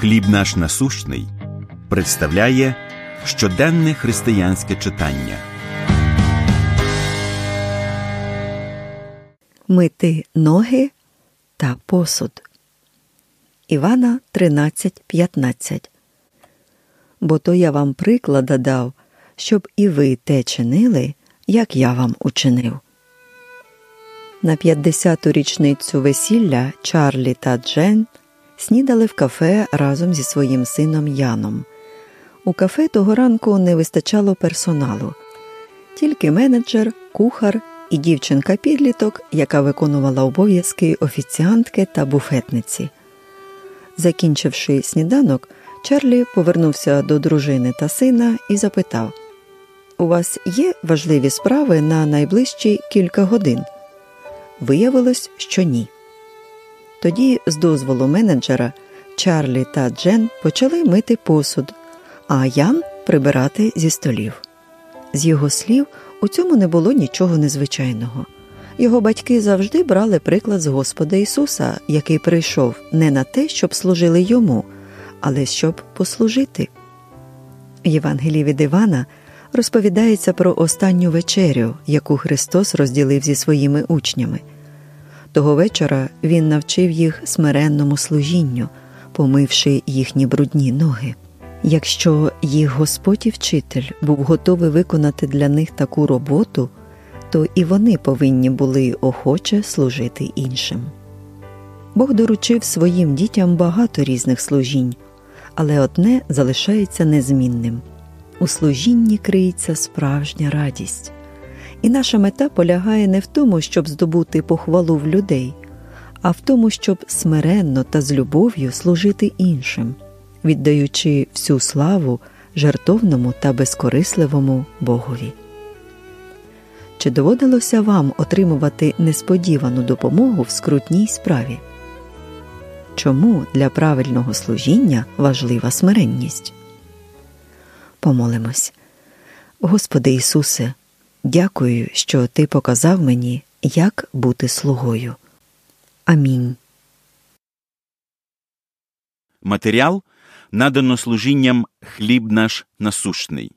Хліб наш насущний представляє щоденне християнське читання. Мити ноги та посуд. Івана 13.15 Бо то я вам приклада дав, щоб і ви те чинили, як я вам учинив. На 50-ту річницю весілля Чарлі та Джен снідали в кафе разом зі своїм сином Яном. У кафе того ранку не вистачало персоналу, тільки менеджер, кухар і дівчинка-підліток, яка виконувала обов'язки офіціантки та буфетниці. Закінчивши сніданок, Чарлі повернувся до дружини та сина і запитав: У вас є важливі справи на найближчі кілька годин? Виявилось, що ні. Тоді, з дозволу менеджера, Чарлі та Джен почали мити посуд, а Ян прибирати зі столів. З його слів, у цьому не було нічого незвичайного. Його батьки завжди брали приклад з Господа Ісуса, який прийшов не на те, щоб служили йому, але щоб послужити. В Євангелії від Івана розповідається про останню вечерю, яку Христос розділив зі своїми учнями. Того вечора Він навчив їх смиренному служінню, помивши їхні брудні ноги. Якщо їх Господь і вчитель був готовий виконати для них таку роботу, то і вони повинні були охоче служити іншим. Бог доручив своїм дітям багато різних служінь, але одне залишається незмінним у служінні криється справжня радість. І наша мета полягає не в тому, щоб здобути похвалу в людей, а в тому, щоб смиренно та з любов'ю служити іншим, віддаючи всю славу жертовному та безкорисливому Богові. Чи доводилося вам отримувати несподівану допомогу в скрутній справі? Чому для правильного служіння важлива смиренність? Помолимось. Господи Ісусе, дякую, що Ти показав мені, як бути слугою. Амінь. Матеріал надано служінням хліб наш насущний.